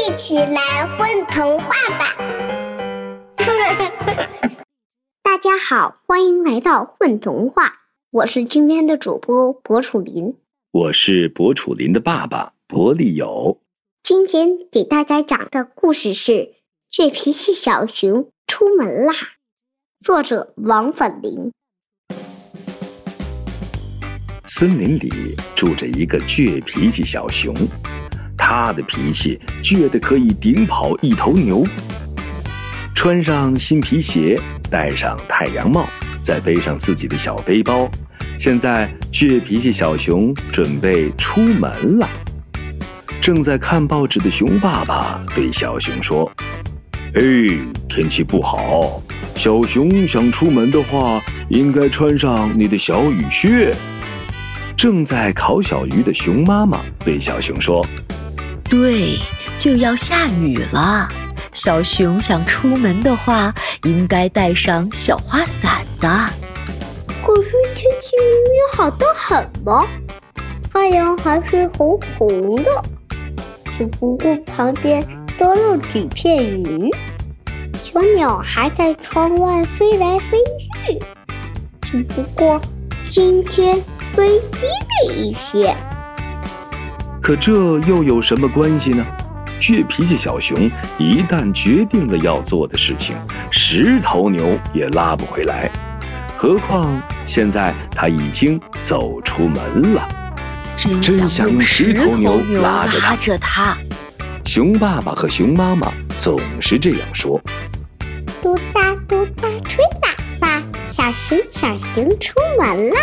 一起来混童话吧！大家好，欢迎来到混童话，我是今天的主播博楚林，我是博楚林的爸爸博利友。今天给大家讲的故事是《倔脾气小熊出门啦》，作者王粉林。森林里住着一个倔脾气小熊，他的脾气倔得可以顶跑一头牛。穿上新皮鞋，戴上太阳帽，再背上自己的小背包，现在倔脾气小熊准备出门了。正在看报纸的熊爸爸对小熊说：“哎，天气不好，小熊想出门的话，应该穿上你的小雨靴。”正在烤小鱼的熊妈妈对小熊说：“对，就要下雨了。小熊想出门的话，应该带上小花伞的。可是天气明明好得很嘛，太阳还是红红的，只不过旁边多了几片云。小鸟还在窗外飞来飞去，只不过今天。”飞低了一些，可这又有什么关系呢？倔脾气小熊一旦决定了要做的事情，十头牛也拉不回来。何况现在他已经走出门了，真想用十头牛拉着他。熊爸爸和熊妈妈总是这样说：“嘟哒嘟哒吹喇叭，小熊小熊出门啦。”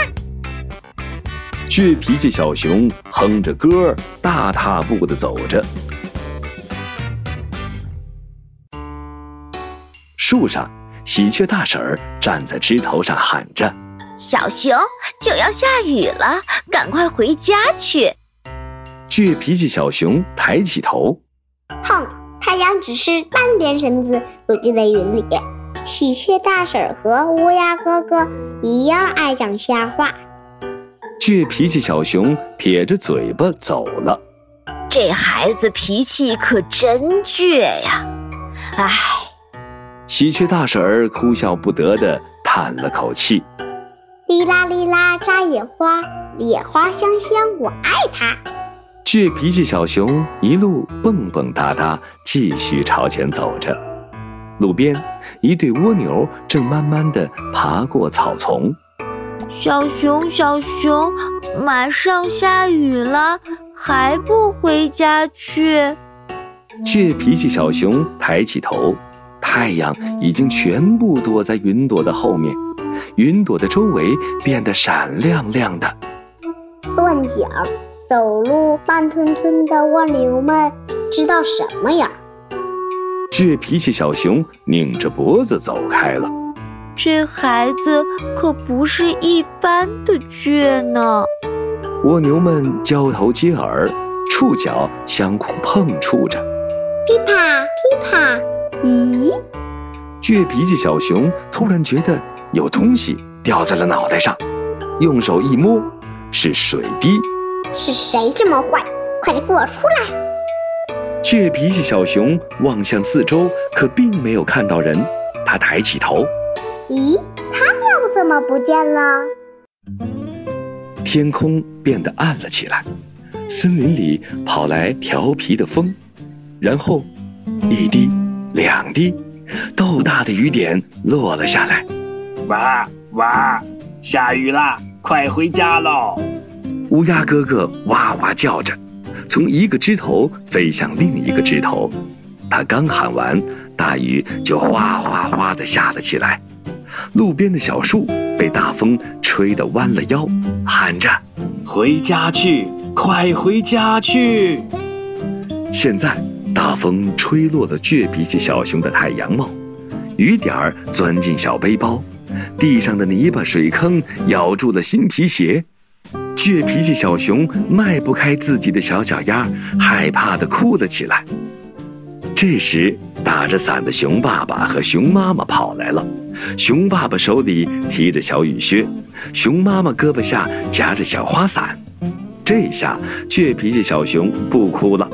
倔脾气小熊哼着歌，大踏步的走着。树上，喜鹊大婶儿站在枝头上喊着：“小熊就要下雨了，赶快回家去。”倔脾气小熊抬起头，哼，太阳只是半边身子躲进了云里。喜鹊大婶儿和乌鸦哥哥一样爱讲瞎话。倔脾气小熊撇着嘴巴走了。这孩子脾气可真倔呀！唉，喜鹊大婶儿哭笑不得的叹了口气。哩啦哩啦扎野花，野花香香我爱它。倔脾气小熊一路蹦蹦哒哒，继续朝前走着。路边，一对蜗牛正慢慢的爬过草丛。小熊，小熊，马上下雨了，还不回家去？倔脾气小熊抬起头，太阳已经全部躲在云朵的后面，云朵的周围变得闪亮亮的。乱讲，走路慢吞吞的蜗牛们知道什么呀？倔脾气小熊拧着脖子走开了。这孩子可不是一般的倔呢。蜗牛们交头接耳，触角相互碰触着。噼啪噼啪，咦？倔脾气小熊突然觉得有东西掉在了脑袋上，用手一摸，是水滴。是谁这么坏？快点给我出来！倔脾气小熊望向四周，可并没有看到人。他抬起头。咦，他又怎么不见了？天空变得暗了起来，森林里跑来调皮的风，然后一滴、两滴，豆大的雨点落了下来。哇哇，下雨啦！快回家喽！乌鸦哥哥哇哇叫着，从一个枝头飞向另一个枝头。他刚喊完，大雨就哗哗哗地下了起来。路边的小树被大风吹得弯了腰，喊着：“回家去，快回家去！”现在大风吹落了倔脾气小熊的太阳帽，雨点儿钻进小背包，地上的泥巴水坑咬住了新皮鞋，倔脾气小熊迈不开自己的小脚丫，害怕地哭了起来。这时，打着伞的熊爸爸和熊妈妈跑来了。熊爸爸手里提着小雨靴，熊妈妈胳膊下夹着小花伞。这下倔脾气小熊不哭了，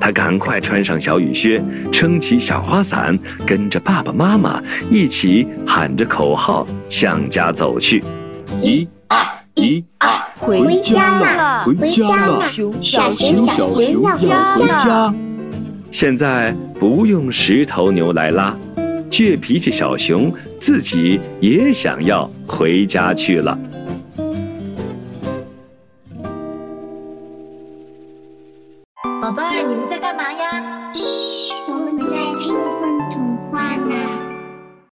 他他赶快穿上小雨靴，撑起小花伞，跟着爸爸妈妈一起喊着口号向家走去。一二一二，回家了，回家了，小熊小熊要回家。现在不用石头牛来拉，倔脾气小熊自己也想要回家去了。宝贝儿，你们在干嘛呀？嘘，